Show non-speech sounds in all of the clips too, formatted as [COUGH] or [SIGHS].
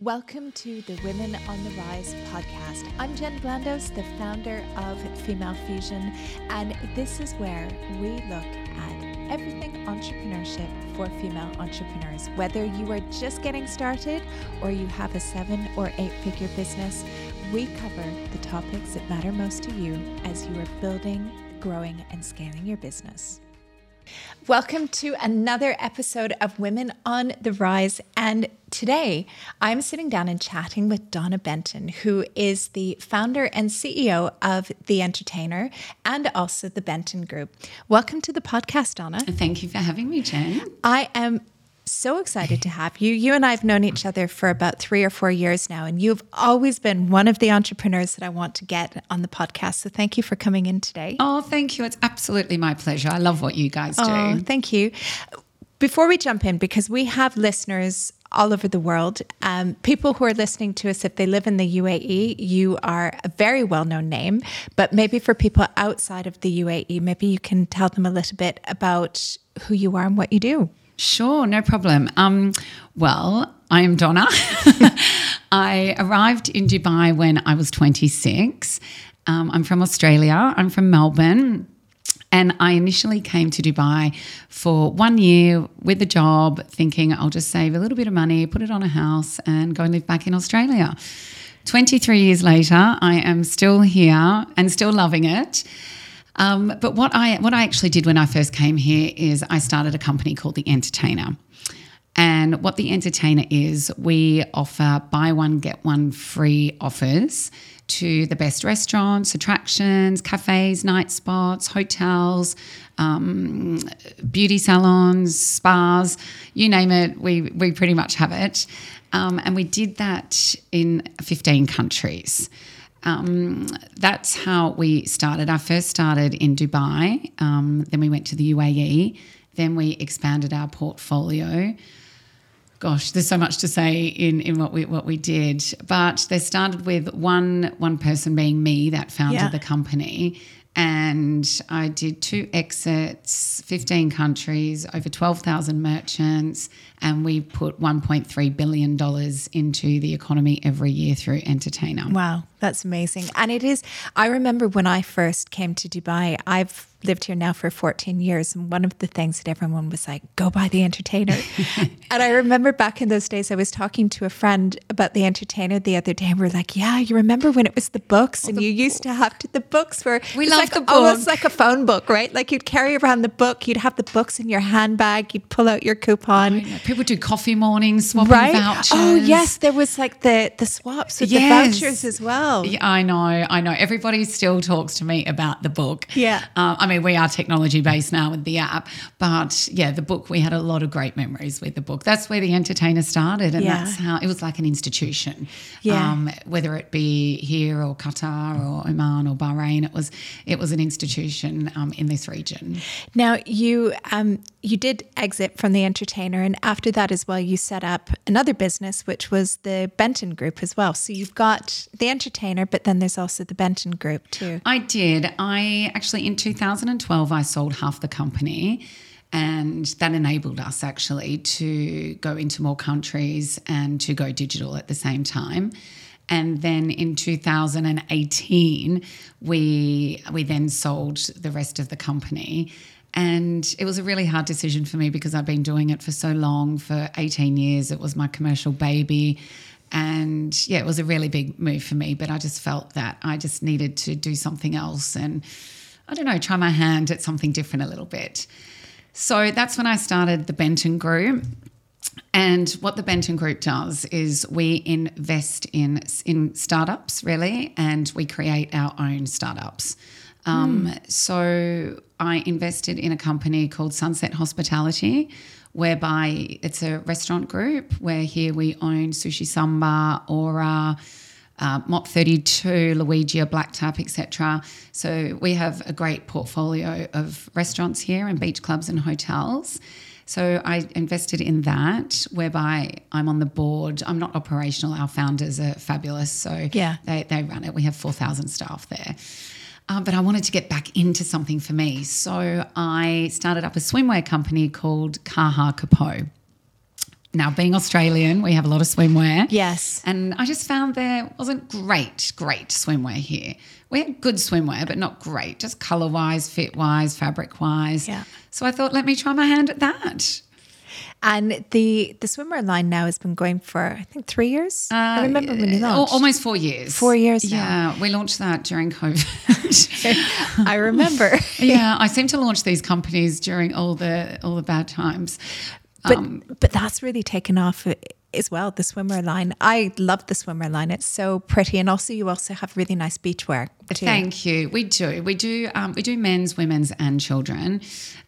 Welcome to the Women on the Rise podcast. I'm Jen Blandos, the founder of Female Fusion, and this is where we look at everything entrepreneurship for female entrepreneurs. Whether you are just getting started or you have a seven or eight figure business, we cover the topics that matter most to you as you are building, growing, and scaling your business. Welcome to another episode of Women on the Rise. And today I'm sitting down and chatting with Donna Benton, who is the founder and CEO of The Entertainer and also the Benton Group. Welcome to the podcast, Donna. Thank you for having me, Jen. I am so excited to have you. You and I have known each other for about three or four years now, and you've always been one of the entrepreneurs that I want to get on the podcast. So thank you for coming in today. Oh, thank you. It's absolutely my pleasure. I love what you guys oh, do. Oh, thank you. Before we jump in, because we have listeners all over the world. Um, people who are listening to us, if they live in the UAE, you are a very well known name. But maybe for people outside of the UAE, maybe you can tell them a little bit about who you are and what you do. Sure, no problem. Um, well, I am Donna. [LAUGHS] I arrived in Dubai when I was 26. Um, I'm from Australia, I'm from Melbourne. And I initially came to Dubai for one year with a job, thinking I'll just save a little bit of money, put it on a house, and go and live back in Australia. 23 years later, I am still here and still loving it. Um, but what I what I actually did when I first came here is I started a company called The Entertainer. And what The Entertainer is, we offer buy one get one free offers to the best restaurants, attractions, cafes, night spots, hotels, um, beauty salons, spas, you name it, we, we pretty much have it. Um, and we did that in 15 countries. Um, that's how we started. I first started in Dubai, um, then we went to the UAE, then we expanded our portfolio. Gosh, there's so much to say in, in what we what we did, but they started with one one person being me that founded yeah. the company, and I did two exits, 15 countries, over 12,000 merchants, and we put $1.3 billion into the economy every year through Entertainer. Wow, that's amazing. And it is, I remember when I first came to Dubai, I've lived here now for 14 years. And one of the things that everyone was like, go buy the entertainer. [LAUGHS] and I remember back in those days, I was talking to a friend about the entertainer the other day, and we are like, yeah, you remember when it was the books, oh, and you book. used to have to, the books were we love like, the book. almost like a phone book, right? Like you'd carry around the book, you'd have the books in your handbag, you'd pull out your coupon. Oh. People do coffee mornings, swapping right? vouchers. Oh yes, there was like the the swaps with yes. the vouchers as well. Yeah, I know, I know. Everybody still talks to me about the book. Yeah, uh, I mean, we are technology based now with the app, but yeah, the book we had a lot of great memories with the book. That's where the entertainer started, and yeah. that's how it was like an institution. Yeah, um, whether it be here or Qatar or Oman or Bahrain, it was it was an institution um, in this region. Now you um, you did exit from the entertainer, and after that as well, you set up another business, which was the Benton Group as well. So you've got the entertainer, but then there's also the Benton Group too. I did. I actually in 2012 I sold half the company. And that enabled us actually to go into more countries and to go digital at the same time. And then in 2018, we we then sold the rest of the company. And it was a really hard decision for me because I've been doing it for so long, for 18 years. It was my commercial baby. And yeah, it was a really big move for me, but I just felt that I just needed to do something else and I don't know, try my hand at something different a little bit. So that's when I started the Benton Group. And what the Benton Group does is we invest in in startups really, and we create our own startups. Um, mm. So I invested in a company called Sunset Hospitality, whereby it's a restaurant group where here we own Sushi Samba, Aura, uh, Mott 32, Luigi, Black Tap, etc. So we have a great portfolio of restaurants here and beach clubs and hotels. So I invested in that, whereby I'm on the board. I'm not operational. Our founders are fabulous. So yeah. they, they run it. We have 4,000 staff there. Um, but I wanted to get back into something for me. So I started up a swimwear company called Kaha Kapo. Now, being Australian, we have a lot of swimwear. Yes. And I just found there wasn't great, great swimwear here. We had good swimwear, but not great, just color wise, fit wise, fabric wise. Yeah. So I thought, let me try my hand at that. And the the swimwear line now has been going for I think three years. I remember when you Uh, launched. Almost four years. Four years now. Yeah, we launched that during COVID. [LAUGHS] I remember. [LAUGHS] yeah, I seem to launch these companies during all the all the bad times. But Um, but that's really taken off as well. The swimwear line. I love the swimwear line. It's so pretty, and also you also have really nice beachwear too. Thank you. We do. We do. Um, we do men's, women's, and children,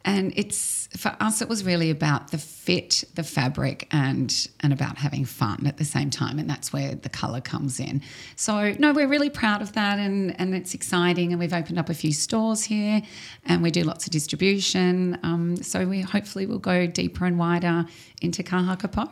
and it's for us. It was really about the fit, the fabric, and and about having fun at the same time, and that's where the color comes in. So no, we're really proud of that, and and it's exciting. And we've opened up a few stores here, and we do lots of distribution. Um, so we hopefully will go deeper and wider into Kaha Kapo.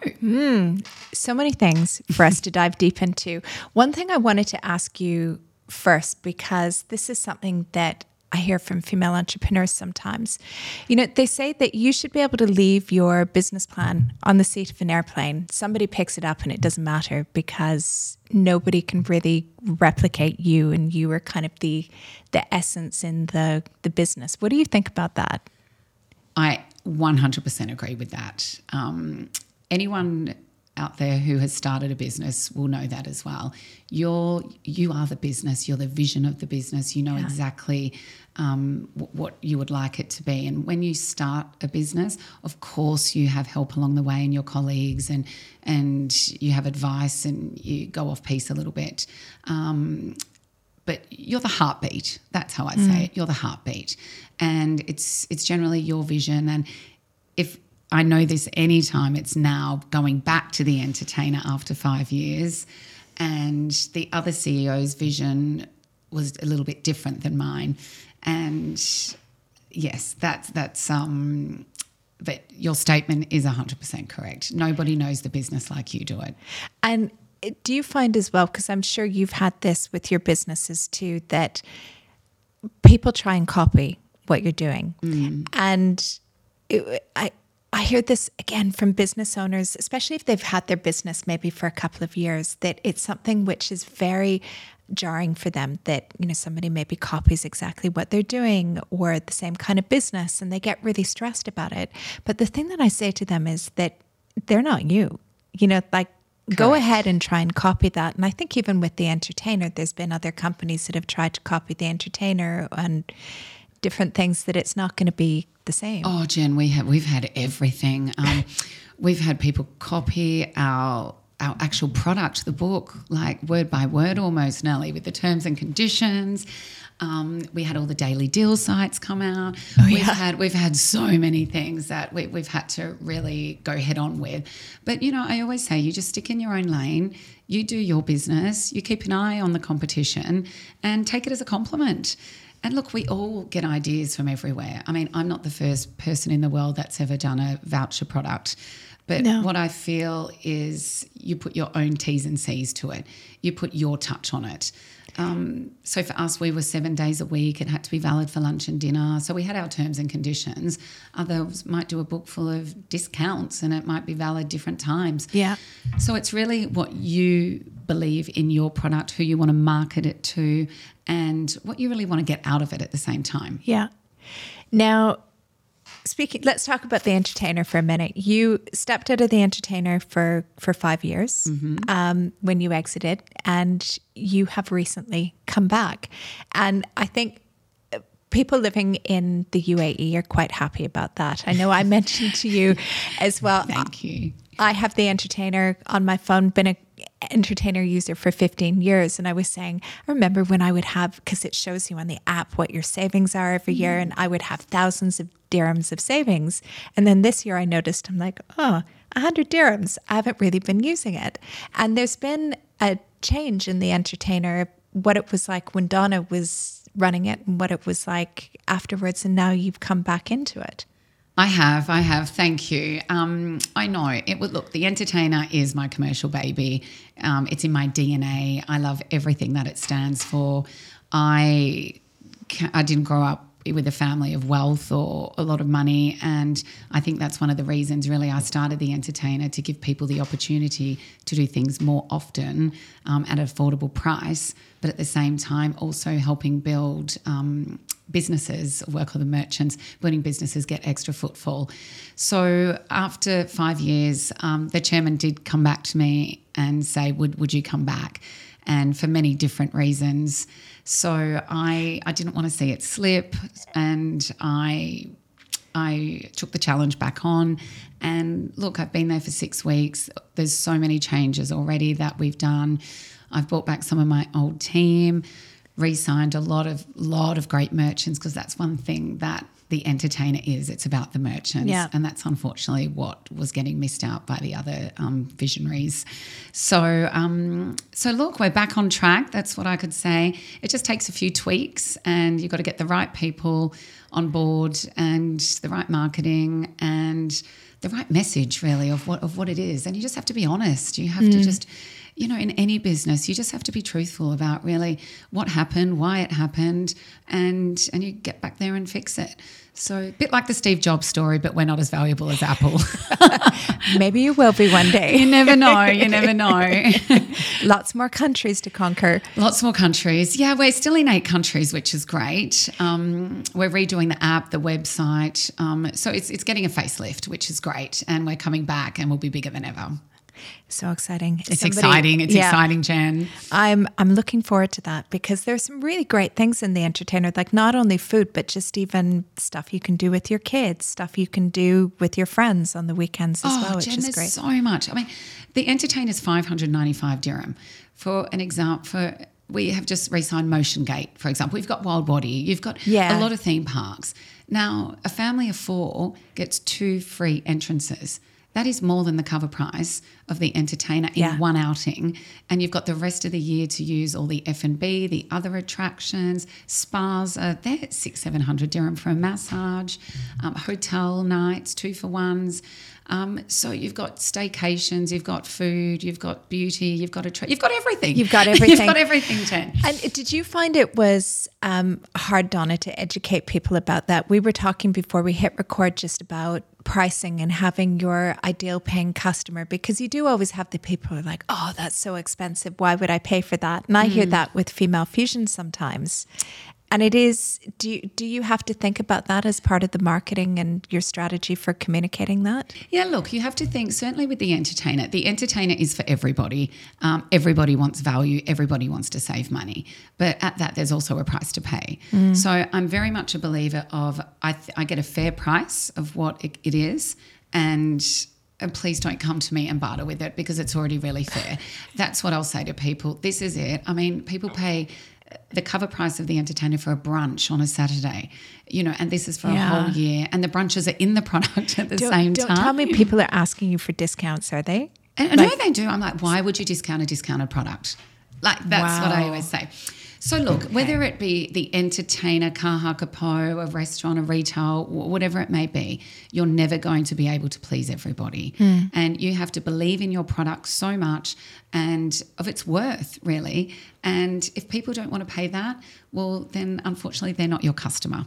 so many things for us to dive deep into. One thing I wanted to ask you first, because this is something that I hear from female entrepreneurs sometimes. You know, they say that you should be able to leave your business plan on the seat of an airplane. Somebody picks it up and it doesn't matter because nobody can really replicate you and you are kind of the the essence in the the business. What do you think about that? I 100% agree with that. Um, anyone out there who has started a business will know that as well. You're you are the business. You're the vision of the business. You know exactly um, what you would like it to be. And when you start a business, of course you have help along the way and your colleagues and and you have advice and you go off piece a little bit. Um, but you're the heartbeat. That's how I say it. You're the heartbeat, and it's it's generally your vision. And if I know this anytime, it's now going back to the entertainer after five years, and the other CEO's vision was a little bit different than mine, and yes, that's that's um. But your statement is 100% correct. Nobody knows the business like you do it. And do you find as well, because I'm sure you've had this with your businesses too, that people try and copy what you're doing. And it, I, I hear this again from business owners, especially if they've had their business maybe for a couple of years, that it's something which is very jarring for them that you know somebody maybe copies exactly what they're doing or the same kind of business and they get really stressed about it. But the thing that i say to them is that they're not you you know like go ahead and try and copy that. And i think even with the entertainer there's been other companies that have tried to copy the entertainer and different things that it's not going to be the same. Oh, Jen, we have we've had everything. Um, [LAUGHS] we've had people copy our our actual product, the book, like word by word almost, Nelly, with the terms and conditions. Um, we had all the daily deal sites come out. we've had we've had so many things that we, we've had to really go head on with. But you know, I always say you just stick in your own lane. You do your business. You keep an eye on the competition and take it as a compliment. And look, we all get ideas from everywhere. I mean, I'm not the first person in the world that's ever done a voucher product. But No. what I feel is you put your own T's and C's to it, you put your touch on it. Um, so for us, we were seven days a week. It had to be valid for lunch and dinner. So we had our terms and conditions. Others might do a book full of discounts and it might be valid different times. Yeah. So it's really what you believe in your product, who you want to market it to, and what you really want to get out of it at the same time. Yeah. Now, speaking, let's talk about the entertainer for a minute. You stepped out of the entertainer for for five years um, when you exited, and you have recently come back. And I think people living in the UAE are quite happy about that. I know I [LAUGHS] mentioned to you as well. Thank you. I have the entertainer on my phone, been a entertainer user for 15 years. And I was saying, I remember when I would have, because it shows you on the app what your savings are every year, mm-hmm. and I would have thousands of dirhams of savings. And then this year I noticed, I'm like, oh, 100 dirhams. I haven't really been using it. And there's been a change in the entertainer, what it was like when Donna was running it and what it was like afterwards. And now you've come back into it. I have, I have. Thank you. Um, I know it would look. The entertainer is my commercial baby. Um, it's in my DNA. I love everything that it stands for. I I didn't grow up with a family of wealth or a lot of money. And I think that's one of the reasons, really, I started The Entertainer to give people the opportunity to do things more often um, at an affordable price, but at the same time, also helping build. Um, businesses work on the merchants building businesses get extra footfall so after five years um, the chairman did come back to me and say would would you come back and for many different reasons so I I didn't want to see it slip, and I I took the challenge back on. And look, I've been there for six weeks. There's so many changes already that we've done. I've brought back some of my old team, re-signed a lot of lot of great merchants because that's one thing that the entertainer is. It's about the merchants. Yeah. And that's unfortunately what was getting missed out by the other um, visionaries. So, um, so look, we're back on track. That's what I could say. It just takes a few tweaks, and you've got to get the right people on board and the right marketing and the right message, really, of what of what it is. And you just have to be honest. You have to just you know, in any business, you just have to be truthful about really what happened, why it happened, and and you get back there and fix it. So a bit like the Steve Jobs story, but we're not as valuable as Apple. [LAUGHS] Maybe you will be one day. you never know. You never [LAUGHS] know. Lots more countries to conquer. Lots more countries. Yeah, we're still in eight countries, which is great. Um, we're redoing the app, the website. Um, so it's, it's getting a facelift, which is great. And we're coming back and we'll be bigger than ever. So exciting. It's Somebody- exciting. It's yeah. exciting, Jen. I'm I'm looking forward to that because there's some really great things in the entertainer, like not only food, but just even stuff you can do with your kids, stuff you can do with your friends on the weekends as oh, well, which Oh, Jen, is there's great. so much. I mean, the entertainer's 595 dirham. For an example, for we have just re-signed Motiongate, for example. We've got Wild Wadi. You've got Yeah. a lot of theme parks. Now, a family of four gets two free entrances. That is more than the cover price of the entertainer in Yeah. one outing, and you've got the rest of the year to use all the F and B, the other attractions, spas. Are they're six, seven hundred dirham for a massage, um, hotel nights, two for ones. Um, so you've got staycations, you've got food, you've got beauty, you've got a tra- you've got everything. You've got everything. [LAUGHS] you've got everything, Jen. And did you find it was um, hard, Donna, to educate people about that? We were talking before we hit record just about pricing and having your ideal paying customer because you do always have the people who are like, oh, that's so expensive. Why would I pay for that? And I hear mm. that with female fusion sometimes. And it is, do you, do you have to think about that as part of the marketing and your strategy for communicating that? Yeah, look, you have to think certainly with the entertainer. The entertainer is for everybody. Um, everybody wants value. Everybody wants to save money, but at that, there's also a price to pay. So I'm very much a believer of I, th- I get a fair price of what it, it is, and. And please don't come to me and barter with it because it's already really fair. That's what I'll say to people. This is it. I mean, people pay the cover price of the entertainer for a brunch on a Saturday, you know, and this is for Yeah. a whole year. And the brunches are in the product at the Don't, same don't time. tell me people are asking you for discounts, are they? And I know they do. I'm like, why would you discount a discounted product? Like that's what I always say. So look, whether it be the entertainer, Kaha Kapo, a restaurant, a retail, whatever it may be, you're never going to be able to please everybody. And you have to believe in your product so much and of its worth, really. And if people don't want to pay that, well, then unfortunately they're not your customer.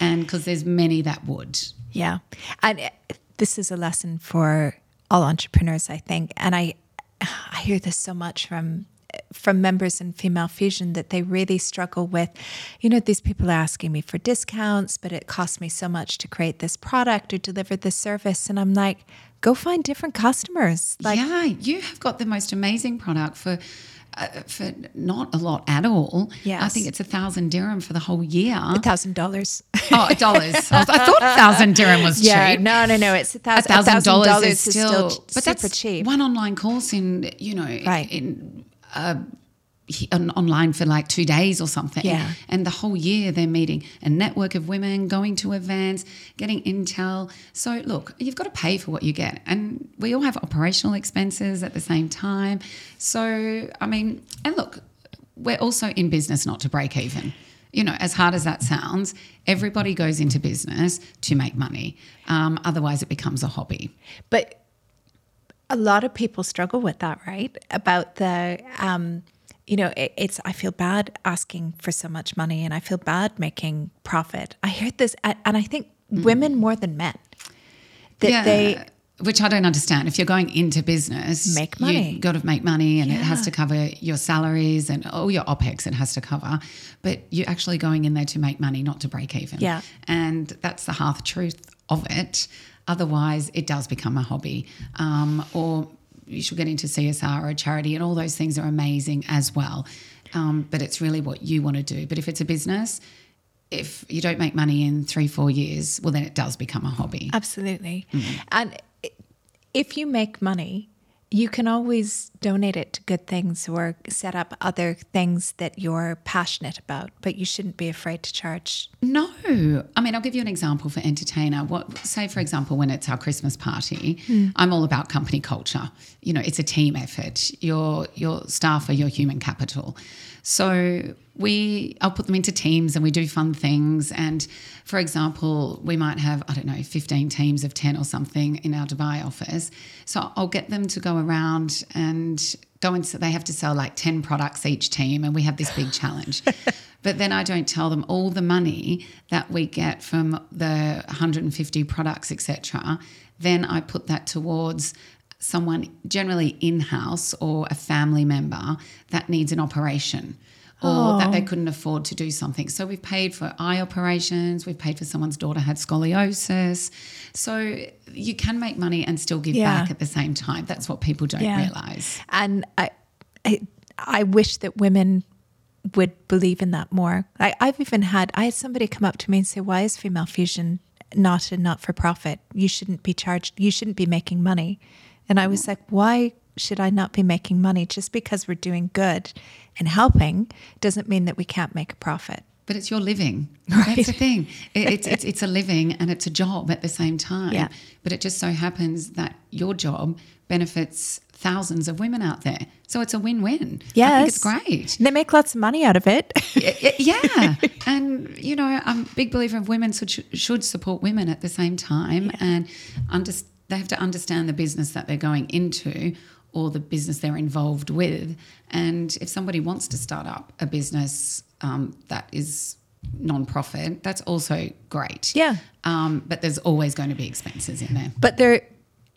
And because there's many that would. Yeah. And uh, this is a lesson for all entrepreneurs, I think. And I I hear this so much from from members in female fusion that they really struggle with you know these people are asking me for discounts but it costs me so much to create this product or deliver this service and i'm like go find different customers like yeah, you have got the most amazing product for uh, for not a lot at all. Yeah, I think it's a thousand dirham for the whole year. a thousand dollars oh, dollars. I, was- I thought a thousand dirham was yeah cheap. no no no it's a thousand. A thousand dollars is is still, still but super that's cheap one online course in you know Right. in uh, online for like two days or something. Yeah. And the whole year they're meeting a network of women, going to events, getting intel. So look, you've got to pay for what you get. And we all have operational expenses at the same time. So, I mean, and look, we're also in business not to break even. You know, as hard as that sounds, everybody goes into business to make money. Um, otherwise, it becomes a hobby. But a lot of people struggle with that, right? About the um, you know, it, it's, I feel bad asking for so much money and I feel bad making profit. I heard this, and I think women more than men, that they, which I don't understand. If you're going into business, Make money. You got to make money, and it has to cover your salaries and all your opex. It has to cover, but you're actually going in there to make money, not to break even. Yeah. and that's the half truth of it. Otherwise, it does become a hobby, um, or you should get into CSR or a charity, and all those things are amazing as well. Um, but it's really what you want to do. But if it's a business, if you don't make money in three, four years, well, then it does become a hobby. Absolutely. And if you make money, you can always donate it to good things or set up other things that you're passionate about, but you shouldn't be afraid to charge. No, I mean I'll give you an example for entertainer. What say for example when it's our Christmas party, hmm. I'm all about company culture. You know, it's a team effort. Your your staff are your human capital. So we I'll put them into teams and we do fun things and for example, we might have I don't know 15 teams of 10 or something in our Dubai office. So I'll get them to go around and go and they have to sell like 10 products each team and we have this big challenge. [LAUGHS] But then I don't tell them all the money that we get from the 150 products, etc. Then I put that towards someone generally in house or a family member that needs an operation or that oh. they couldn't afford to do something. So we've paid for eye operations, we've paid for someone's daughter had scoliosis. So you can make money and still give Yeah. back at the same time. That's what people don't Yeah. realize. And I, I, I wish that women would believe in that more. I, I've even had I had somebody come up to me and say, "Why is female fusion not a not for profit? You shouldn't be charged. You shouldn't be making money." And I was like, "Why should I not be making money? Just because we're doing good and helping doesn't mean that we can't make a profit." But it's your living. Right. That's the thing. It, it's, it's, it's a living and it's a job at the same time. Yeah. But it just so happens that your job benefits thousands of women out there. So it's a win win. Yes, I think it's great. They make lots of money out of it. Yeah. [LAUGHS] And, you know, I'm a big believer of women should, should support women at the same time. And under, they have to understand the business that they're going into or the business they're involved with. And if somebody wants to start up a business um, that is non-profit, that's also great. Yeah. Um, but there's always going to be expenses in there. But they're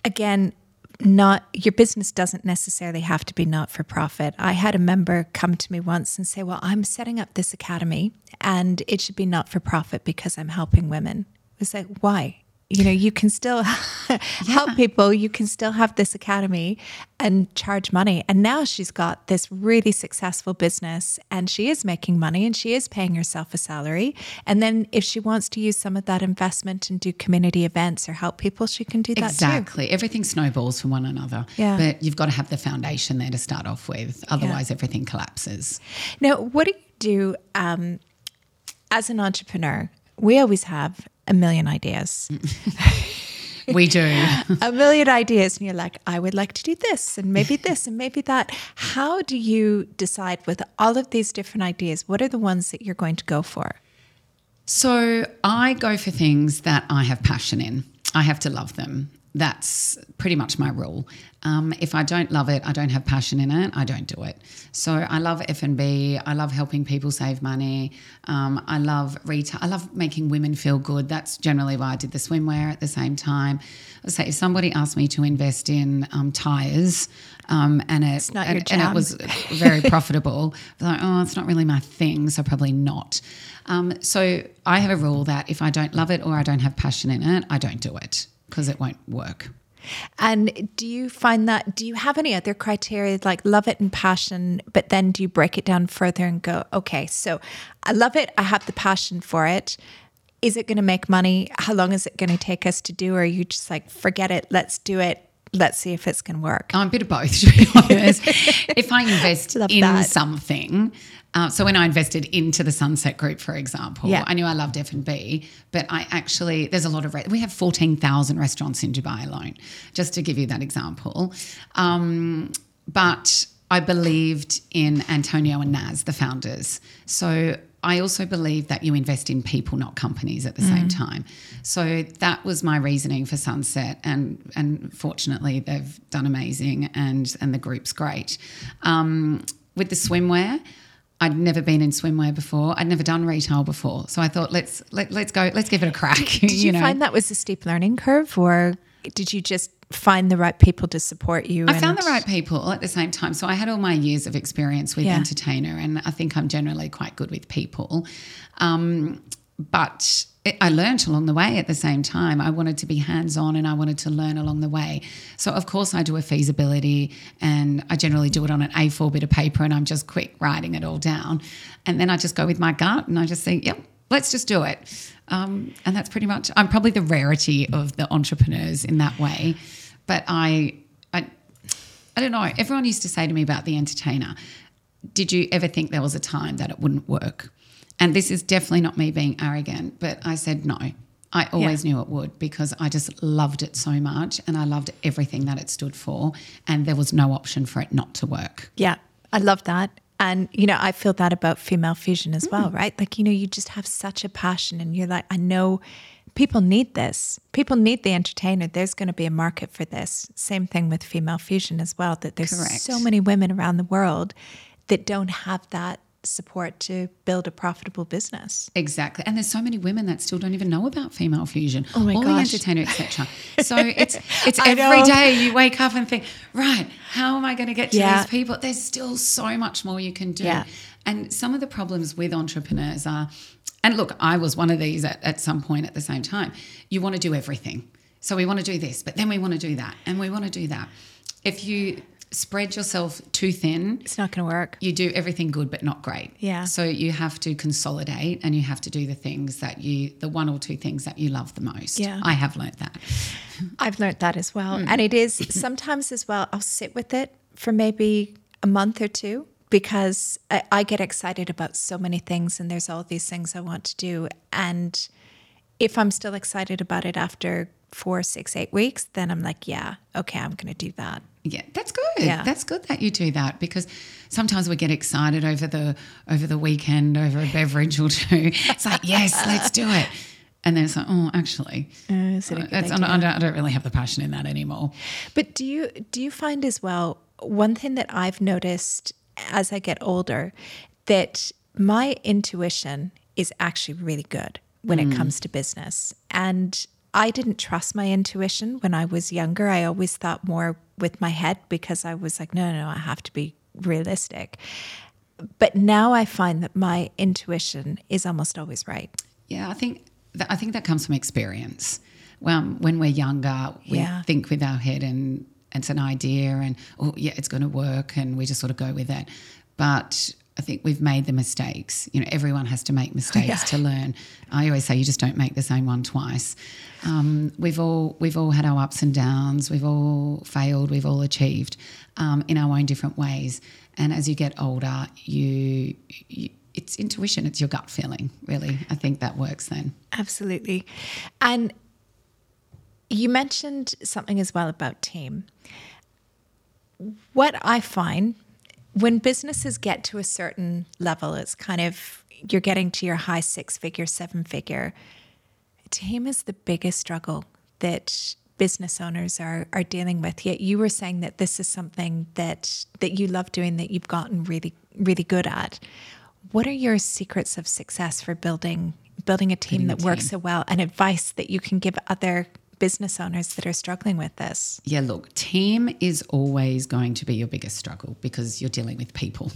again not your business doesn't necessarily have to be not for profit. I had a member come to me once and say, "Well, I'm setting up this academy and it should be not for profit because I'm helping women." I was like, "Why?" You know, you can still [LAUGHS] help people. You can still have this academy and charge money. And now she's got this really successful business and she is making money and she is paying herself a salary. And then if she wants to use some of that investment and do community events or help people, she can do that too. Exactly. Everything snowballs from one another. Yeah. But you've got to have the foundation there to start off with. Otherwise, everything collapses. Now, what do you do um, as an entrepreneur? We always have a million ideas, [LAUGHS] We do. [LAUGHS] a million ideas, and you're like, I would like to do this, and maybe this, and maybe that. How do you decide with all of these different ideas? What are the ones that you're going to go for? So I go for things that I have passion in. I have to love them. That's pretty much my rule. Um, if I don't love it, I don't have passion in it. I don't do it. So I love F and B. I love helping people save money. Um, I love retail. I love making women feel good. That's generally why I did the swimwear at the same time. Say if somebody asked me to invest in um, tires, um, and it and, and it was very profitable. [LAUGHS] Like, oh, it's not really my thing, so probably not. Um, so I have a rule that if I don't love it or I don't have passion in it, I don't do it because it won't work. And do you find that, do you have any other criteria like love it and passion, but then do you break it down further and go, okay, so I love it, I have the passion for it. Is it going to make money? How long is it going to take us to do? Or are you just like, forget it, let's do it, let's see if it's going to work? I'm a bit of both, [LAUGHS] to be honest. [LAUGHS] if I invest in that. something, uh, so when I invested into the Sunset Group, for example, Yeah. I knew I loved F and B, but I actually there's a lot of re- we have fourteen thousand restaurants in Dubai alone, just to give you that example. Um, but I believed in Antonio and Naz, the founders. So I also believe that you invest in people, not companies, at the same time. So that was my reasoning for Sunset, and and fortunately they've done amazing, and and the group's great. Um, with the swimwear. I'd never been in swimwear before. I'd never done retail before, so I thought let's let, let's go. Let's give it a crack. [LAUGHS] Did you, know? find that was a steep learning curve, or did you just find the right people to support you? I found the right people at the same time. So I had all my years of experience with Yeah. entertainer, and I think I'm generally quite good with people. Um, but it, I learned along the way at the same time. I wanted to be hands on and I wanted to learn along the way. So, of course, I do a feasibility and I generally do it on an A4 bit of paper and I'm just quick writing it all down. And then I just go with my gut and I just think, yep, let's just do it. Um, and that's pretty much, I'm probably the rarity of the entrepreneurs in that way. But I, I, I don't know. Everyone used to say to me about the entertainer, did you ever think there was a time that it wouldn't work? And this is definitely not me being arrogant, but I said no. I always knew it would because I just loved it so much and I loved everything that it stood for. And there was no option for it not to work. Yeah, I love that. And, you know, I feel that about female fusion as well, mm. right? Like, you know, you just have such a passion and you're like, I know people need this. People need the entertainer. There's going to be a market for this. Same thing with female fusion as well, that there's Correct. so many women around the world that don't have that support to build a profitable business. Exactly. And there's so many women that still don't even know about female fusion Oh my or gosh. the entertainer, etc. [LAUGHS] So it's it's I every know. day you wake up and think, right, how am I going to get to Yeah. these people? There's still so much more you can do. Yeah. And some of the problems with entrepreneurs are, and look, I was one of these at, at some point at the same time. You want to do everything. So we want to do this, but then we want to do that, and we want to do that. If you spread yourself too thin, It's not going to work. you do everything good but not great. Yeah. So you have to consolidate and you have to do the things that you, the one or two things that you love the most. Yeah. I have learnt that. [LAUGHS] I've learnt that as well. Mm. And it is sometimes as well, I'll sit with it for maybe a month or two because I, I get excited about so many things and there's all these things I want to do. And if I'm still excited about it after four, six, eight weeks, then I'm like, yeah, okay, I'm going to do that. Yeah, that's good. Yeah. That's good that you do that because sometimes we get excited over the over the weekend over a beverage or two. It's like, yes, let's do it. And then it's like, oh, actually, oh, is it it's, uh, I, don't, I don't- I don't really have the passion in that anymore. But do you do you find as well one thing that I've noticed as I get older that my intuition is actually really good when it mm. comes to business. And I didn't trust my intuition when I was younger. I always thought more with my head because I was like, no, no, no, I have to be realistic. But now I find that my intuition is almost always right. Yeah, I think that, I think that comes from experience. Well, when we're younger, we Yeah. think with our head and it's an idea, and oh yeah, it's going to work, and we just sort of go with it. But I think we've made the mistakes. You know, everyone has to make mistakes Yeah. to learn. I always say you just don't make the same one twice. Um, we've all we've all had our ups and downs. We've all failed. We've all achieved um, in our own different ways. And as you get older, you, you it's intuition. It's your gut feeling. Really, I think that works then. Absolutely. And you mentioned something as well about team. What I find when businesses get to a certain level, it's kind of you're getting to your high six figure, seven figure. Team is the biggest struggle that business owners are are dealing with. Yet you were saying that this is something that that you love doing that you've gotten really really good at. What are your secrets of success for building building a team Building a that works team. so well and advice that you can give other business owners that are struggling with this? Yeah, look, team is always going to be your biggest struggle because you're dealing with people,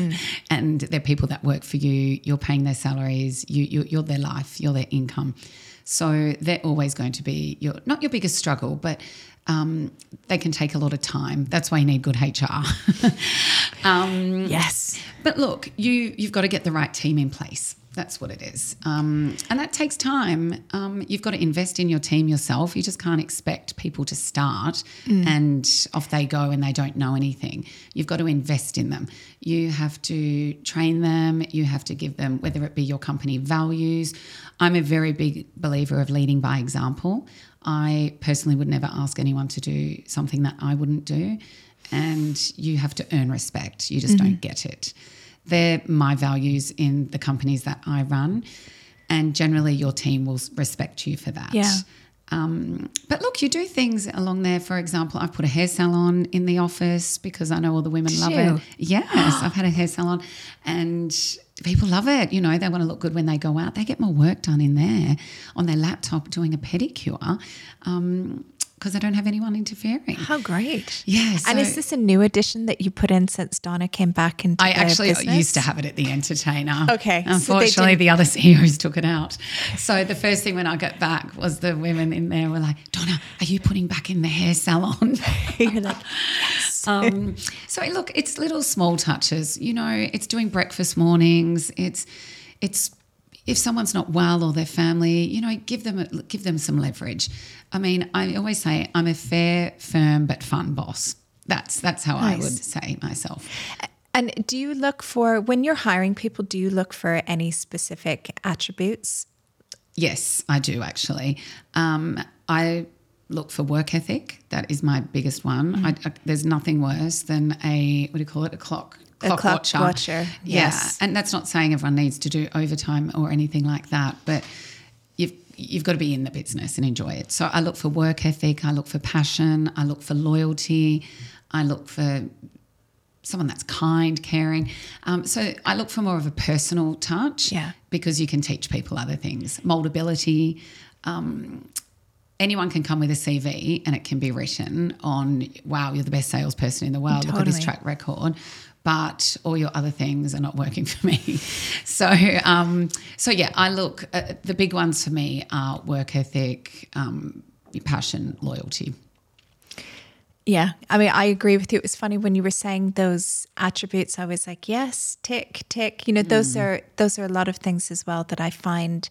[LAUGHS] and they're people that work for you. You're paying their salaries. You, you you're their life. You're their income. So they're always going to be your not your biggest struggle, but um, they can take a lot of time. That's why you need good HR. [LAUGHS] Yes. But look, you you've got to get the right team in place. That's what it is, um, and that takes time. Um, you've got to invest in your team yourself. You just can't expect people to start and off they go and they don't know anything. You've got to invest in them. You have to train them. You have to give them whether it be your company values. I'm a very big believer of leading by example. I personally would never ask anyone to do something that I wouldn't do and you have to earn respect. You just don't get it. They're my values in the companies that I run, and generally your team will respect you for that. Yeah. Um, but look, you do things along there. For example, I've put a hair salon in the office because I know all the women Did love you? it. Yes, I've had a hair salon and people love it. You know, they want to look good when they go out. They get more work done in there on their laptop doing a pedicure because I don't have anyone interfering. How great. Yeah. and is this a new addition that you put in since Donna came back into I actually business? used to have it at the entertainer. Okay, Unfortunately, didn't- the other [LAUGHS] CEOs took it out. So the first thing when I got back was the women in there were like, Donna, are you putting back in the hair salon? [LAUGHS] You're like, [LAUGHS] um, so look, it's little small touches. You know, it's doing breakfast mornings. It's it's if someone's not well or their family, you know, give them a, give them some leverage. I mean, I always say I'm a fair, firm but fun boss. That's that's how I would say myself. And do you look for when you're hiring people? Do you look for any specific attributes? Yes, I do actually. Um, I look for work ethic. That is my biggest one. I, I, there's nothing worse than a what do you call it? A clock. A clock watcher, Yeah, yes. and that's not saying everyone needs to do overtime or anything like that, but you've you've got to be in the business and enjoy it. So I look for work ethic. I look for passion. I look for loyalty. I look for someone that's kind, caring. Um, so I look for more of a personal touch Yeah. because you can teach people other things. Moldability. Um, anyone can come with a CV and it can be written on, wow, you're the best salesperson in the world. Look at this track record. But all your other things are not working for me. [LAUGHS] So, um, so yeah, I look. Uh, the big ones for me are work ethic, um, passion, loyalty. Yeah, I mean, I agree with you. It was funny when you were saying those attributes. I was like, yes, tick, tick. You know, those are those are a lot of things as well that I find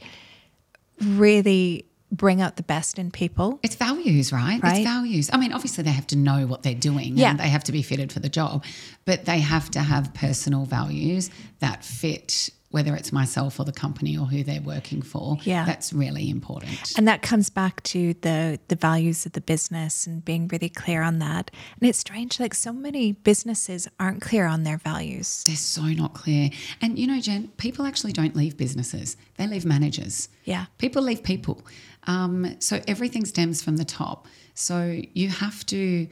really bring out the best in people. It's values, right? Right. It's values. I mean, obviously they have to know what they're doing Yeah. and they have to be fitted for the job, but they have to have personal values that fit whether it's myself or the company or who they're working for. Yeah. That's really important. And that comes back to the the values of the business and being really clear on that. And it's strange, like so many businesses aren't clear on their values. They're so not clear. And you know, Jen, people actually don't leave businesses, they leave managers. Yeah. People leave people. Um, so everything stems from the top. So you have to,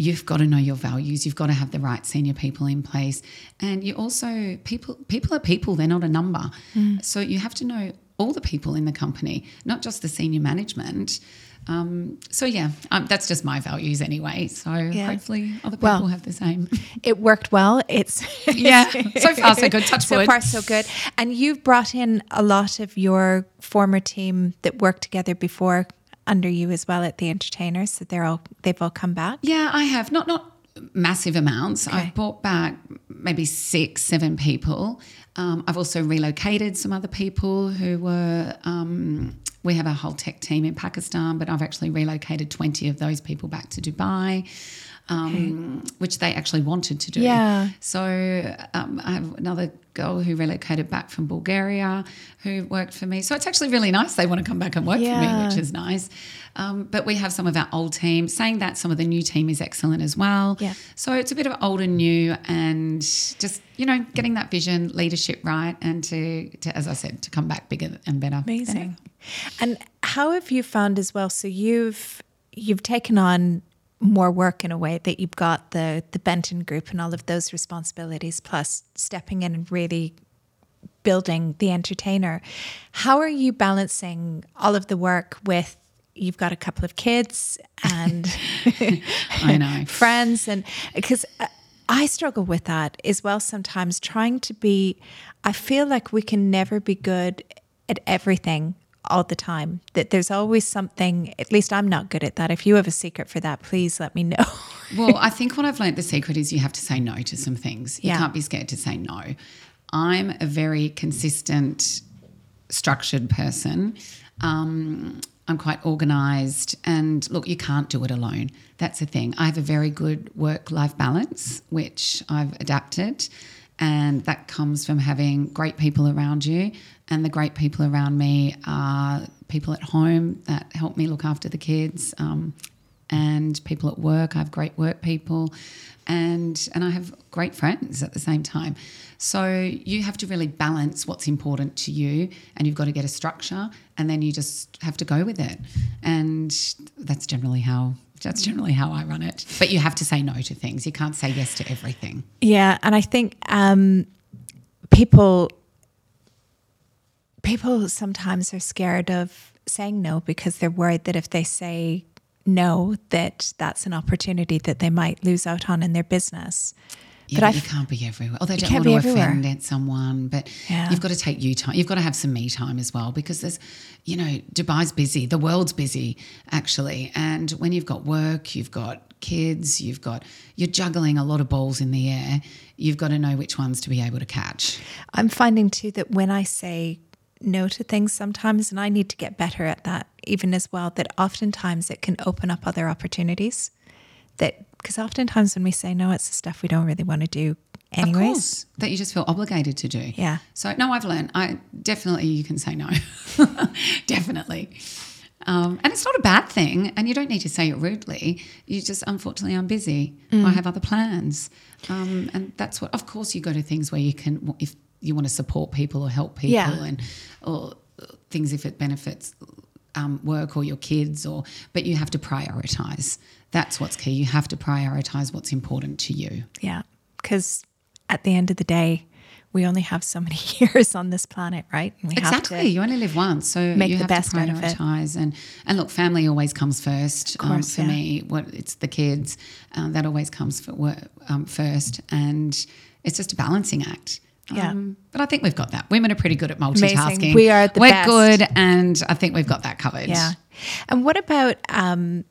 you've got to know your values. You've got to have the right senior people in place. And you also, people, people are people, they're not a number. So you have to know all the people in the company, not just the senior management. Um, so yeah, um, that's just my values anyway. So hopefully other people Well, have the same. [LAUGHS] It worked well. It's [LAUGHS] Yeah, so far so good. Touch so wood. far so good. And you've brought in a lot of your former team that worked together before under you as well at the entertainers. So they're all they've all come back. Yeah, I have not not massive amounts. Okay. I've brought back maybe six, seven people. Um, I've also relocated some other people who were. Um, we have a whole tech team in Pakistan, but I've actually relocated twenty of those people back to Dubai. Um, Which they actually wanted to do. Yeah. So um, I have another girl who relocated back from Bulgaria who worked for me. So it's actually really nice. They want to come back and work for me, which is nice. Um, but we have some of our old team. Saying that, some of the new team is excellent as well. Yeah. So it's a bit of old and new, and just you know, getting that vision, leadership right, and to, to as I said, to come back bigger and better. Amazing. And how have you found as well? So you've you've taken on more work in a way that you've got the the Benton group and all of those responsibilities plus stepping in and really building the entertainer. How are you balancing all of the work with you've got a couple of kids and [LAUGHS] I know. [LAUGHS] friends and because uh, I struggle with that as well sometimes trying to be I feel like we can never be good at everything all the time that there's always something at least I'm not good at that if you have a secret for that please let me know [LAUGHS] well, I think what I've learned the secret is you have to say no to some things. You Yeah. can't be scared to say no. I'm a very consistent, structured person. Um, I'm quite organized. And look, you can't do it alone. That's the thing. I have a very good work life balance, which I've adapted. And that comes from having great people around you. And the great people around me are people at home that help me look after the kids. Um, and people at work. I have great work people, and and I have great friends at the same time. So you have to really balance what's important to you, and you've got to get a structure, and then you just have to go with it. And that's generally how that's generally how I run it. But you have to say no to things. You can't say yes to everything. Yeah, and I think um, people people sometimes are scared of saying no because they're worried that if they say no, that that's an opportunity that they might lose out on in their business. Yeah, but, but you can't be everywhere. Oh, they don't want to offend someone, but yeah. you've got to take you time. You've got to have some me time as well because there's, you know, Dubai's busy, the world's busy actually, and when you've got work, you've got kids, you've got you're juggling a lot of balls in the air. You've got to know which ones to be able to catch. I'm finding too that when I say no to things sometimes, and I need to get better at that even as well, that oftentimes it can open up other opportunities. That because oftentimes when we say no, it's the stuff we don't really want to do anyways. Course, that you just feel obligated to do. Yeah. So no, I've learned. I definitely you can say no. [LAUGHS] definitely. Um, and it's not a bad thing, and you don't need to say it rudely. You just, unfortunately, I'm busy. Mm. I have other plans, um, and that's what. Of course, you go to things where you can, if you want to support people or help people, yeah. and or things if it benefits um, work or your kids, or but you have to prioritize. That's what's key. You have to prioritize what's important to you. Yeah, because at the end of the day, we only have so many [LAUGHS] years on this planet, right? We exactly. you only live once, so make you the have best to prioritize. And and look, family always comes first. Of course, um, for yeah. me, what it's the kids uh, that always comes for, um, first, and it's just a balancing act. Yeah. Um, but I think we've got that. Women are pretty good at multitasking. Amazing. We are the We're best. good, and I think we've got that covered. Yeah. And what about um,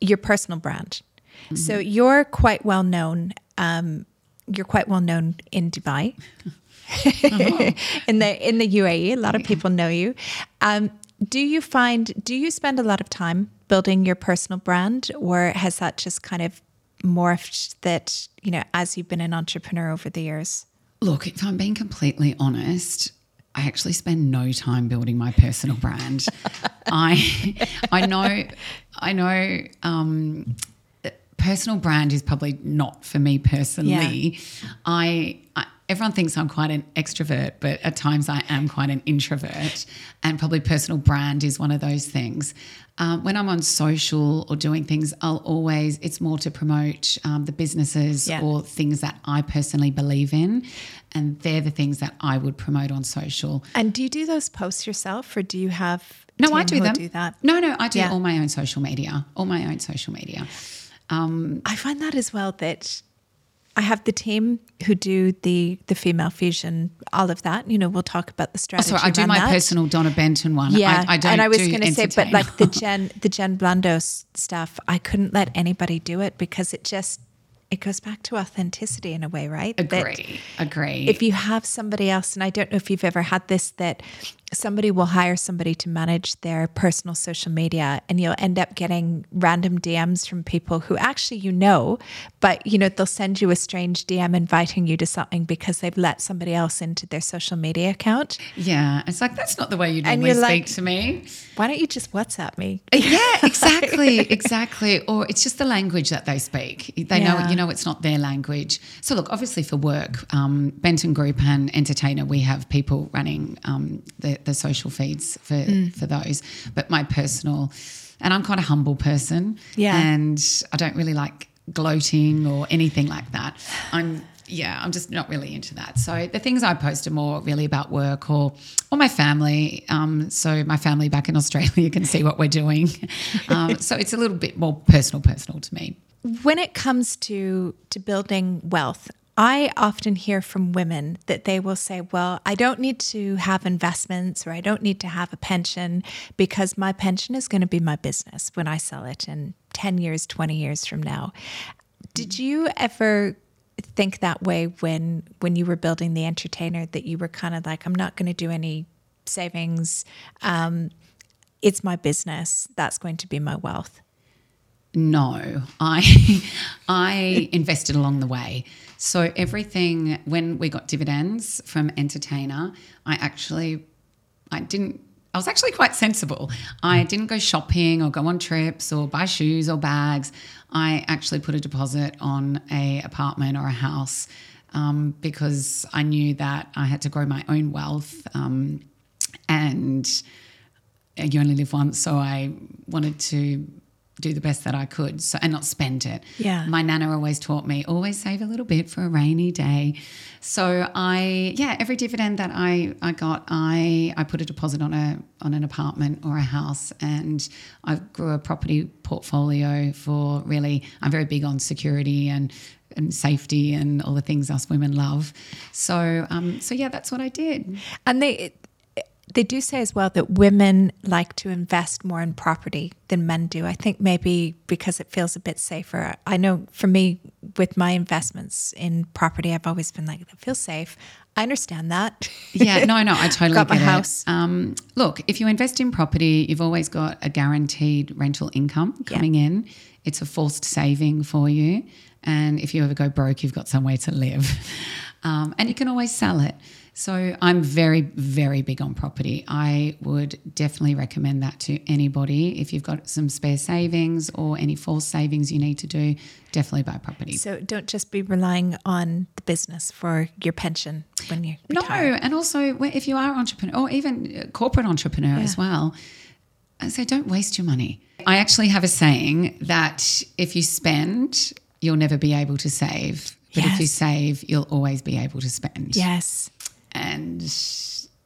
your personal brand? Mm-hmm. So you're quite well known. Um, you're quite well known in Dubai, uh-huh. [LAUGHS] in the in the UAE. A lot of people know you. Um, do you find? Do you spend a lot of time building your personal brand, or has that just kind of morphed that you know as you've been an entrepreneur over the years? Look, if I'm being completely honest, I actually spend no time building my personal brand. [LAUGHS] I I know I know um, personal brand is probably not for me personally. Yeah. I, I everyone thinks I'm quite an extrovert, but at times I am quite an introvert. And probably personal brand is one of those things. Um, when I'm on social or doing things, I'll always, it's more to promote um, the businesses yeah. or things that I personally believe in. And they're the things that I would promote on social. And do you do those posts yourself or do you have. No, I do them. Do that? No, no, I do yeah. all my own social media, all my own social media. Um, I find that as well that I have the team who do the the female fusion, all of that. You know, we'll talk about the strategy. Oh, sorry, I do my that. personal Donna Benton one. Yeah, I, I don't. And I was going to say, but like the [LAUGHS] Jen the Jen Blandos stuff, I couldn't let anybody do it because it just it goes back to authenticity in a way, right? Agree. That agree. If you have somebody else, and I don't know if you've ever had this, that somebody will hire somebody to manage their personal social media and you'll end up getting random DMs from people who actually you know, but you know, they'll send you a strange DM inviting you to something because they've let somebody else into their social media account. Yeah. It's like that's not the way you normally speak like, to me. Why don't you just WhatsApp me? Yeah, [LAUGHS] exactly. exactly. Or it's just the language that they speak. They yeah. know you know it's not their language. So look, obviously for work, um, Benton Group and Entertainer, we have people running um, the the social feeds for mm. for those. But my personal, and I'm quite a humble person. Yeah, and I don't really like gloating or anything like that. I'm yeah, I'm just not really into that. So the things I post are more really about work or or my family. Um, so my family back in Australia [LAUGHS] can see what we're doing. Um, so it's a little bit more personal, personal to me. When it comes to to building wealth, I often hear from women that they will say, Well, I don't need to have investments or I don't need to have a pension because my pension is going to be my business when I sell it in 10 years, 20 years from now. Did you ever think that way when when you were building the entertainer that you were kind of like i'm not going to do any savings. Um, it's my business. That's going to be my wealth no i [LAUGHS] i invested along the way so everything when we got dividends from Entertainer, I actually I didn't I was actually quite sensible. I didn't go shopping or go on trips or buy shoes or bags. I actually put a deposit on a apartment or a house um, because I knew that I had to grow my own wealth um, and you only live once, so I wanted to do the best that I could so and not spend it. Yeah. My nana always taught me always save a little bit for a rainy day. So I yeah, every dividend that I I got, I I put a deposit on a on an apartment or a house and I grew a property portfolio for really I'm very big on security and and safety and all the things us women love. So um so yeah, that's what I did. And they they do say as well that women like to invest more in property than men do. I think maybe because it feels a bit safer. I know for me, with my investments in property, I've always been like, it feels safe. I understand that. Yeah, no, no, I [LAUGHS] totally Got my it. house. Um, look, if you invest in property, you've always got a guaranteed rental income coming in. It's a forced saving for you, and if you ever go broke, you've got somewhere to live, [LAUGHS] um, and you can always sell it. So I'm very, very big on property. I would definitely recommend that to anybody. If you've got some spare savings or any forced savings you need to do, definitely buy property. So don't just be relying on the business for your pension when you No, retire. and also if you are entrepreneur or even uh, corporate entrepreneur as well, I say don't waste your money. I actually have a saying that if you spend, you'll never be able to save. But if you save, you'll always be able to spend. Yes. And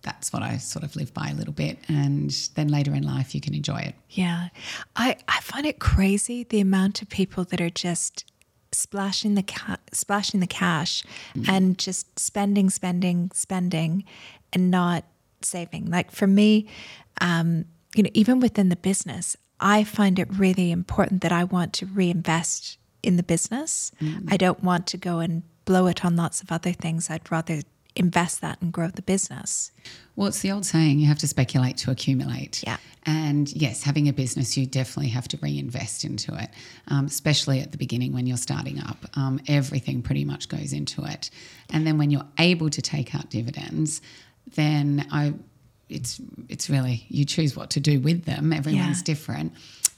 that's what I sort of live by a little bit. And then later in life, you can enjoy it. Yeah. I, I find it crazy the amount of people that are just splashing the ca- splashing the cash and just spending, spending, spending and not saving. Like for me, um, you know, even within the business, I find it really important that I want to reinvest in the business. I don't want to go and blow it on lots of other things. I'd rather invest that and grow the business. Well, it's the old saying you have to speculate to accumulate. Yeah. And yes, having a business, you definitely have to reinvest into it, um, especially at the beginning when you're starting up. Um, everything pretty much goes into it. And then when you're able to take out dividends, then I, it's it's really you choose what to do with them. Everyone's Yeah. different.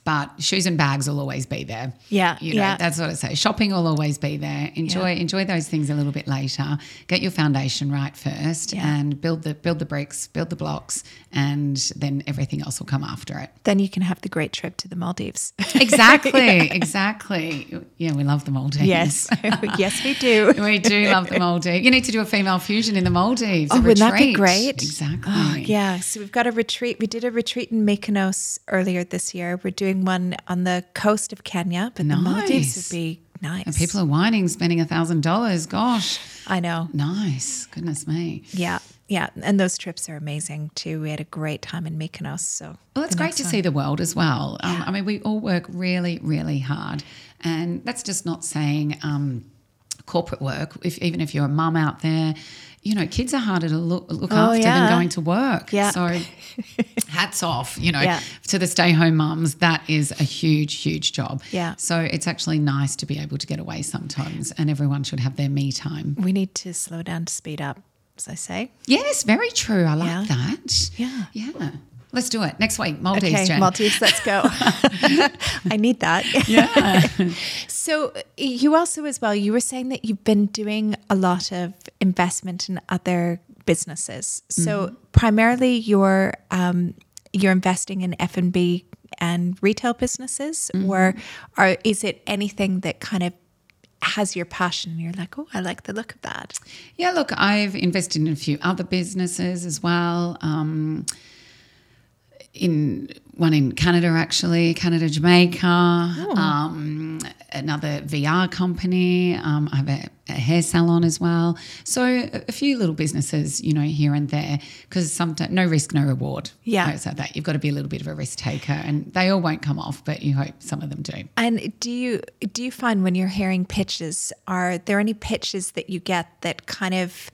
But shoes and bags will always be there. Yeah, You know, yeah. that's what I say. Shopping will always be there. Enjoy enjoy those things a little bit later. Get your foundation right first Yeah. and build the build the bricks, build the blocks, and then everything else will come after it. Then you can have the great trip to the Maldives. [LAUGHS] Exactly, exactly. Yeah, we love the Maldives. Yes, [LAUGHS] yes, we do. We do love the Maldives. You need to do a female fusion in the Maldives. Oh, wouldn't that be great? Exactly. Oh, yeah. So we've got a retreat. We did a retreat in Mykonos earlier this year. We're doing one on the coast of Kenya, but the Maldives Nice. would be nice. And people are whining, spending a thousand dollars. Gosh, I know. nice. Goodness me. Yeah, yeah. And those trips are amazing too. We had a great time in Mykonos. So Well, it's great to one- see the world as well. Um, I mean, we all work really, really hard, and that's just not saying um, corporate work. If even if you're a mum out there, you know, kids are harder to look, look Oh, after yeah. than going to work. Yeah. So, [LAUGHS] hats off, you know, Yeah. to the stay-home mums. That is a huge, huge job. Yeah. So it's actually nice to be able to get away sometimes, and everyone should have their me time. We need to slow down to speed up, as I say. Yes, very true. I like Yeah. that. Yeah. Yeah. Let's do it next week. Maldives, Okay, Jen. Maldives, let's go. [LAUGHS] I need that. Yeah. [LAUGHS] So you also as well, you were saying that you've been doing a lot of investment in other businesses. So primarily you're um, you're investing in F and B and retail businesses, or or is it anything that kind of has your passion? You're like, oh, I like the look of that. Yeah, look, I've invested in a few other businesses as well. Um, in one in Canada, actually, Canada, Jamaica. Um, another VR company. Um, I have a, a hair salon as well. So a, a few little businesses, you know, here and there, because sometimes no risk, no reward. Yeah. so that you've got to be a little bit of a risk taker, and they all won't come off, but you hope some of them do. And do you do you find when you're hearing pitches, are there any pitches that you get that kind of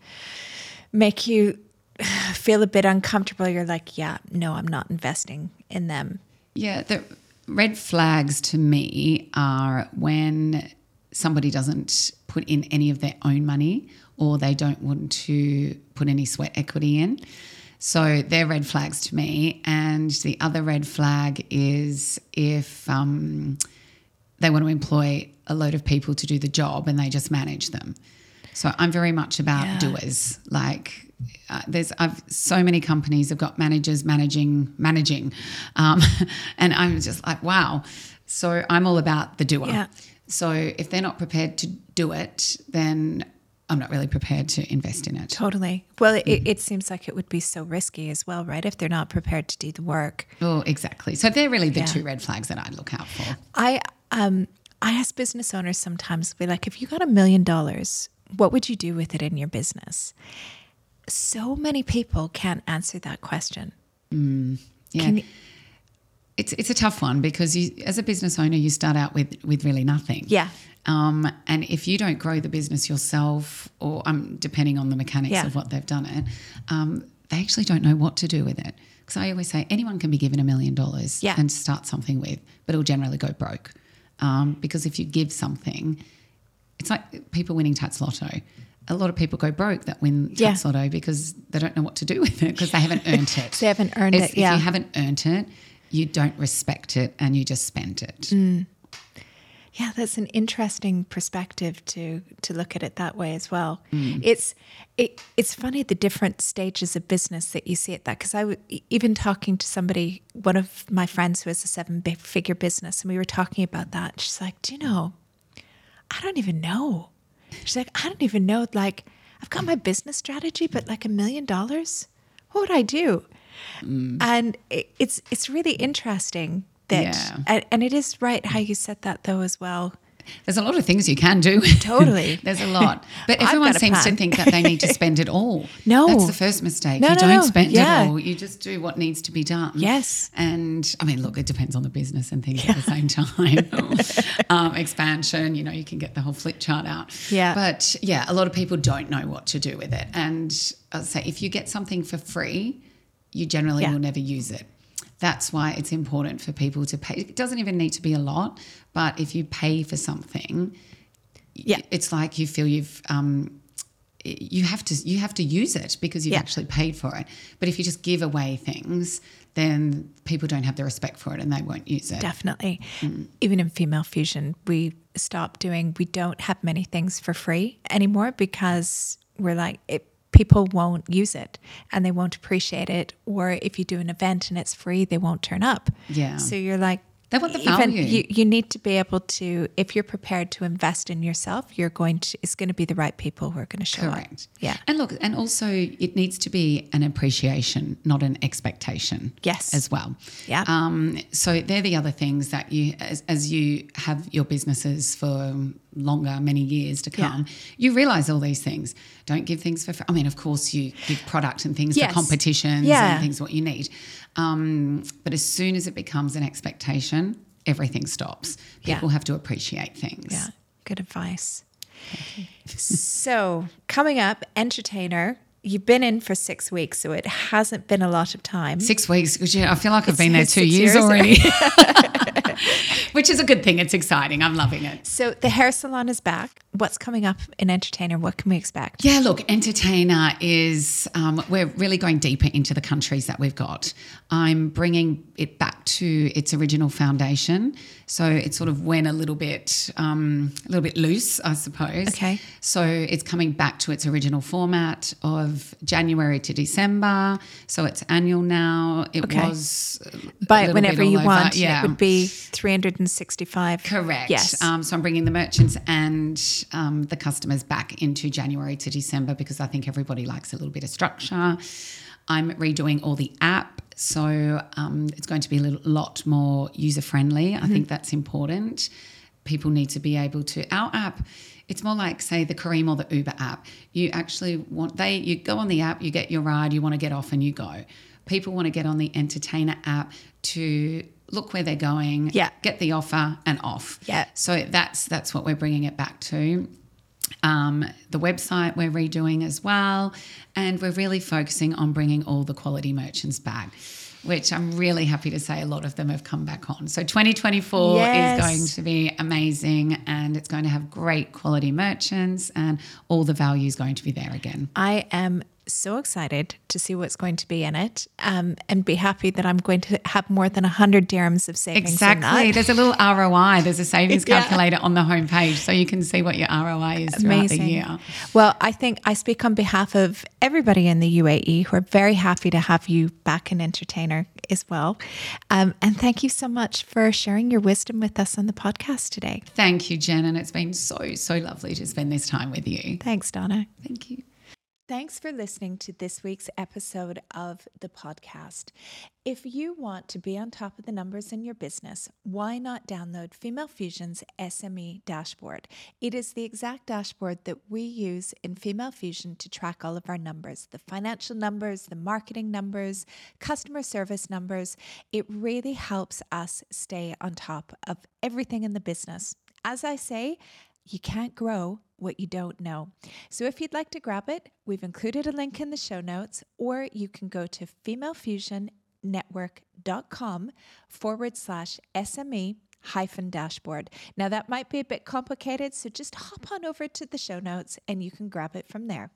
make you [SIGHS] feel a bit uncomfortable? You're like, yeah, no, I'm not investing in them. Yeah, the red flags to me are when somebody doesn't put in any of their own money or they don't want to put any sweat equity in. So they're red flags to me. And the other red flag is if um, they want to employ a load of people to do the job and they just manage them. So I'm very much about Yeah. doers. Like uh, there's I've so many companies have got managers managing managing, um, [LAUGHS] and I'm just like wow. So I'm all about the doer. Yeah. So if they're not prepared to do it, then I'm not really prepared to invest in it. Totally. Well, it, Mm. it seems like it would be so risky as well, right? If they're not prepared to do the work. Oh, exactly. So they're really the Yeah. two red flags that I'd look out for. I um I ask business owners sometimes, be like, if you got a million dollars, what would you do with it in your business? So many people can't answer that question. Yeah. Can you- it's it's a tough one because you as a business owner you start out with with really nothing. Yeah. Um, and if you don't grow the business yourself, or um, depending on the mechanics Yeah. of what they've done it, um, they actually don't know what to do with it. Because I always say anyone can be given a million dollars Yeah. and start something with, but it'll generally go broke. Um, because if you give something, it's like people winning TattsLotto. A lot of people go broke that win Yeah. Lotto because they don't know what to do with it because they haven't earned [LAUGHS] it. They haven't earned It's- it, yeah. If you haven't earned it, you don't respect it and you just spend it. Mm. Yeah, that's an interesting perspective to to look at it that way as well. It's it, it's funny the different stages of business that you see at that because I w- even talking to somebody, one of my friends who has a seven figure business, and we were talking about that. She's like, "Do you know? I don't even know." She's like, "I don't even know. Like, I've got my business strategy, but like a million dollars, what would I do?" Mm. And it, it's it's really interesting that, Yeah. and, and it is right how you said that though as well. There's a lot of things you can do. [LAUGHS] Totally. There's a lot. But [LAUGHS] everyone seems to think that they need to [LAUGHS] spend it all. No. That's the first mistake. No, you no, don't no. spend Yeah. it all. You just do what needs to be done. Yes. And I mean, look, it depends on the business and things at the same time. um, expansion, you know, you can get the whole flip chart out. Yeah. But yeah, a lot of people don't know what to do with it. And I'll say if you get something for free, you generally Yeah. will never use it. That's why it's important for people to pay. It doesn't even need to be a lot, but if you pay for something, Yeah. it's like you feel you've um, you have to you have to use it because you've Yeah. actually paid for it. But if you just give away things, then people don't have the respect for it and they won't use it. Definitely. Even in female fusion, we stop doing, we don't have many things for free anymore because we're like, it, people won't use it and they won't appreciate it. Or if you do an event and it's free, they won't turn up. Yeah. So you're like, They want the even value. You, you need to be able to, if you're prepared to invest in yourself, you're going to, it's going to be the right people who are going to show up. Correct. Yeah. And look, and also it needs to be an appreciation, not an expectation. Yes. As well. Yeah. Um, so they're the other things that you, as, as you have your businesses for longer, many years to Yeah. come, you realize all these things. Don't give things for. free. I mean, of course, you give product and things Yes. for competitions Yeah. and things what you need. Um, but as soon as it becomes an expectation, everything stops. Yeah. People have to appreciate things. Yeah, good advice. so, coming up, entertainer. You've been in for six weeks, so it hasn't been a lot of time. Six weeks, because yeah, I feel like I've been there two years, years. already. [LAUGHS] [LAUGHS] Which is a good thing. It's exciting. I'm loving it. So, the hair salon is back. What's coming up in entertainer? What can we expect? Yeah, look, entertainer is, um, we're really going deeper into the countries that we've got. I'm bringing it back to its original foundation. So it sort of went a little bit, um, a little bit loose, I suppose. Okay. So it's coming back to its original format of January to December. So it's annual now. It Okay. was Buy it whenever you over. want. Yeah. It would be 365. Correct. Yes. Um, so I'm bringing the merchants and um, the customers back into January to December because I think everybody likes a little bit of structure. I'm redoing all the app. So um, it's going to be a little, lot more user friendly. I think that's important. People need to be able to. Our app, it's more like say the Careem or the Uber app. You actually want they you go on the app, you get your ride, you want to get off and you go. People want to get on the entertainer app to look where they're going, Yeah. get the offer and off. Yeah. So that's that's what we're bringing it back to. Um, the website we're redoing as well, and we're really focusing on bringing all the quality merchants back, which I'm really happy to say a lot of them have come back on. So 2024 Yes. is going to be amazing, and it's going to have great quality merchants, and all the value is going to be there again. I am so excited to see what's going to be in it um, and be happy that I'm going to have more than 100 dirhams of savings. Exactly. There's a little ROI, there's a savings [LAUGHS] Yeah. calculator on the homepage so you can see what your ROI is throughout the year. Well, I think I speak on behalf of everybody in the UAE who are very happy to have you back an entertainer as well. Um, and thank you so much for sharing your wisdom with us on the podcast today. Thank you, Jen. And it's been so, so lovely to spend this time with you. Thanks, Donna. Thank you. Thanks for listening to this week's episode of the podcast. If you want to be on top of the numbers in your business, why not download Female Fusion's SME dashboard? It is the exact dashboard that we use in Female Fusion to track all of our numbers the financial numbers, the marketing numbers, customer service numbers. It really helps us stay on top of everything in the business. As I say, you can't grow what you don't know. So if you'd like to grab it, we've included a link in the show notes, or you can go to femalefusionnetwork.com forward slash SME hyphen dashboard. Now that might be a bit complicated, so just hop on over to the show notes and you can grab it from there.